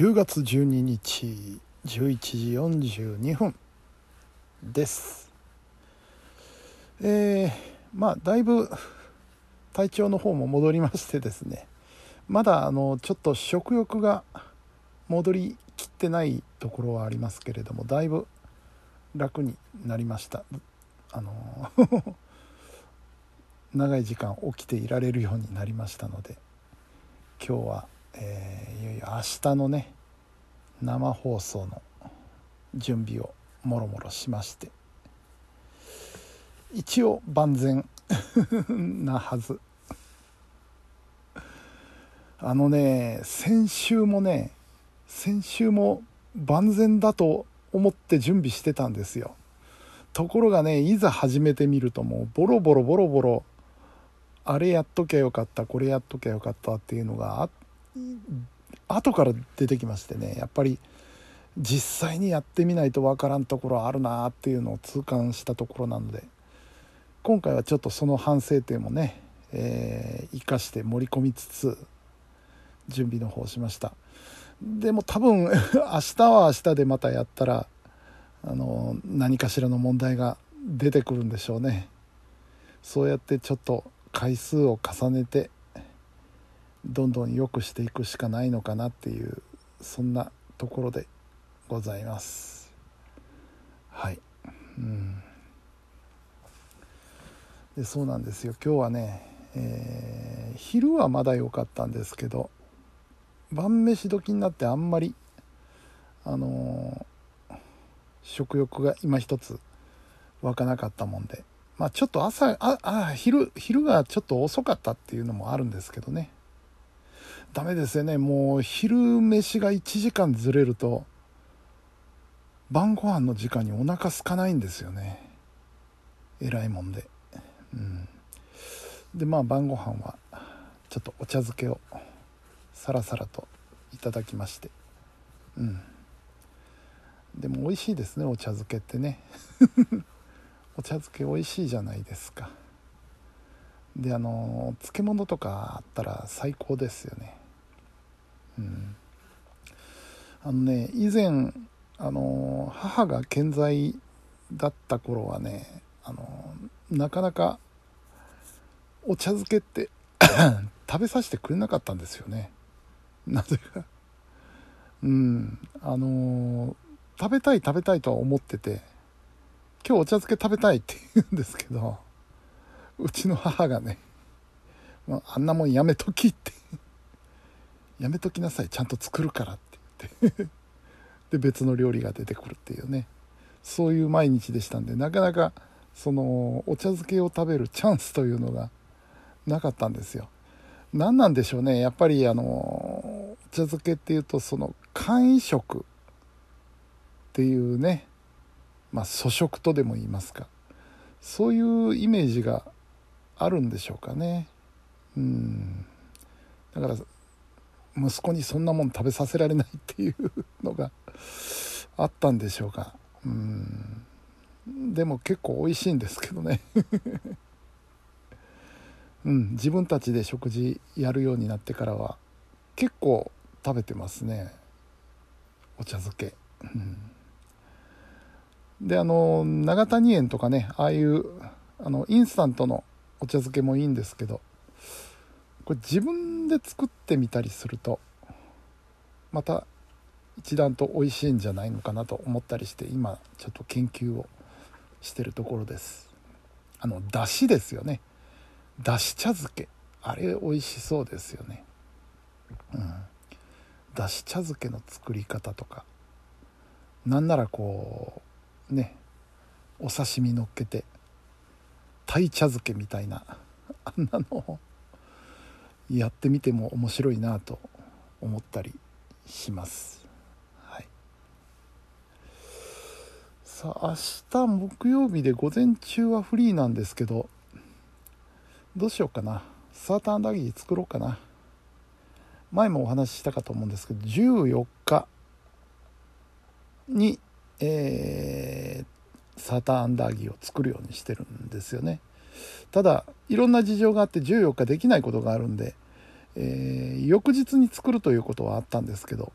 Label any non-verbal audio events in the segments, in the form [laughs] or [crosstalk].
10月12日11時42分です。えー、まあだいぶ体調の方も戻りましてですねまだあのちょっと食欲が戻りきってないところはありますけれどもだいぶ楽になりました。あの [laughs] 長い時間起きていられるようになりましたので今日は、えー、いよいよ明日のね生放送の準備をもろもろしまして一応万全 [laughs] なはず。あのね先週もね先週も万全だと思って準備してたんですよ。ところがねいざ始めてみるともうボロボロボロボロあれやっときゃよかったこれやっときゃよかったっていうのがあっ後から出てきましてねやっぱり実際にやってみないとわからんところあるなっていうのを痛感したところなので今回はちょっとその反省点もね、えー、生かして盛り込みつつ準備の方しました。でも多分 [laughs] 明日は明日でまたやったらあの何かしらの問題が出てくるんでしょうね。そうやってちょっと回数を重ねてどんどん良くしていくしかないのかなっていうそんなところでございます。はい。うん。でそうなんですよ。今日はね、えー、昼はまだ良かったんですけど晩飯時になってあんまりあのー、食欲が今一つ湧かなかったもんでまあちょっと朝ああ昼昼がちょっと遅かったっていうのもあるんですけどね。ダメですよね。もう昼飯が1時間ずれると晩ご飯の時間にお腹空かないんですよね。えらいもんで。うん。でまあ晩ご飯はちょっとお茶漬けをさらさらといただきまして。うん。でも美味しいですねお茶漬けってね。[laughs] お茶漬け美味しいじゃないですか。であの漬物とかあったら最高ですよね。ん。あのね以前あの母が健在だった頃はねあのなかなかお茶漬けって [coughs] 食べさせてくれなかったんですよね。なぜか。うん。あの食べたい食べたいとは思ってて今日お茶漬け食べたいって言うんですけどうちの母がねあんなもんやめときってやめときなさい。ちゃんと作るからって言って。[laughs] で別の料理が出てくるっていうね。そういう毎日でしたんでなかなかそのお茶漬けを食べるチャンスというのがなかったんですよ。何なんでしょうね。やっぱりあのお茶漬けっていうとその簡易食っていうね。まあ粗食とでも言いますか。そういうイメージがあるんでしょうかね。うん。だから息子にそんなもん食べさせられないっていうのがあったんでしょうか。うん。でも結構美味しいんですけどね。[laughs] うん。自分たちで食事やるようになってからは結構食べてますね。お茶漬け、うん、であの長谷園とかねああいうあのインスタントのお茶漬けもいいんですけどこれ自分で作ってみたりするとまた一段と美味しいんじゃないのかなと思ったりして今ちょっと研究をしてるところです。あのだしですよね。だし茶漬け。あれ美味しそうですよね。うん。だし茶漬けの作り方とか。なんならこうねお刺身のっけて鯛茶漬けみたいな。あんなのをやってみても面白いなと思ったりします。はい、さあ明日木曜日で午前中はフリーなんですけどどうしようかな。サーターアンダギー作ろうかな。前もお話ししたかと思うんですけど14日に、えー、サーターアンダーギーを作るようにしてるんですよね。ただいろんな事情があって14日できないことがあるんで、えー、翌日に作るということはあったんですけど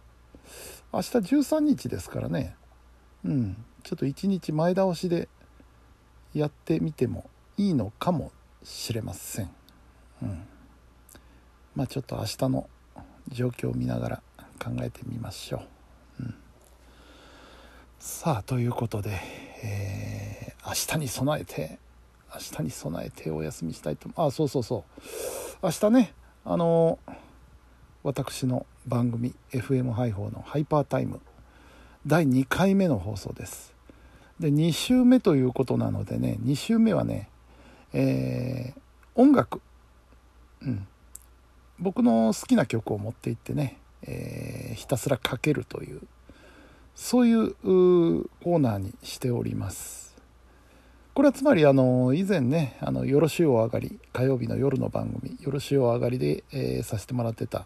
明日13日ですからね。うん。ちょっと1日前倒しでやってみてもいいのかもしれません。うん。まあちょっと明日の状況を見ながら考えてみましょう、うん、さあということで、えー、明日に備えて明日に備えてお休みしたいと。あそうそうそう。明日ねあの私の番組 FM 配報のハイパータイム第2回目の放送です。で2週目ということなのでね2週目はねえー、音楽、うん、僕の好きな曲を持っていってね、えー、ひたすらかけるというそういうコーナーにしております。これはつまりあの以前ね「あのよろしゅうお上がり」火曜日の夜の番組「よろしゅうお上がりで」えー、させてもらってた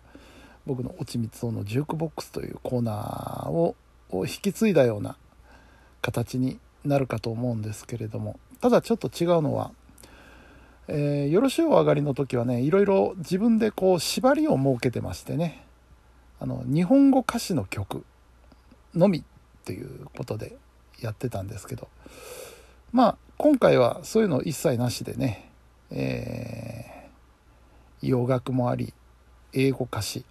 僕の「落ちみつおのジュークボックス」というコーナーを引き継いだような形になるかと思うんですけれどもただちょっと違うのはえー、よろしゅうお上がりの時はねいろいろ自分でこう縛りを設けてましてねあの日本語歌詞の曲のみっていうことでやってたんですけどまあ今回はそういうの一切なしでね、えー、洋楽もあり英語歌詞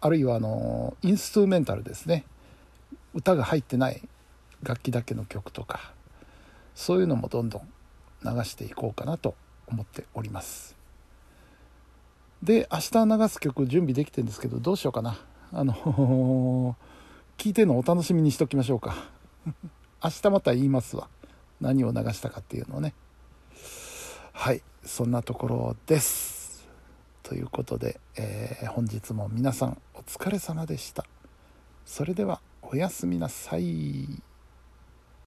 あるいはあのインストゥーメンタルですね。歌が入ってない楽器だけの曲とかそういうのもどんどん流していこうかなと思っております。で明日流す曲準備できてるんですけどどうしようかな。あの [laughs] 聞いてるのお楽しみにしときましょうか。[laughs] 明日また言いますわ。何を流したかっていうのをね。はいそんなところです。ということで、えー、本日も皆さんお疲れ様でした。それではおやすみなさい。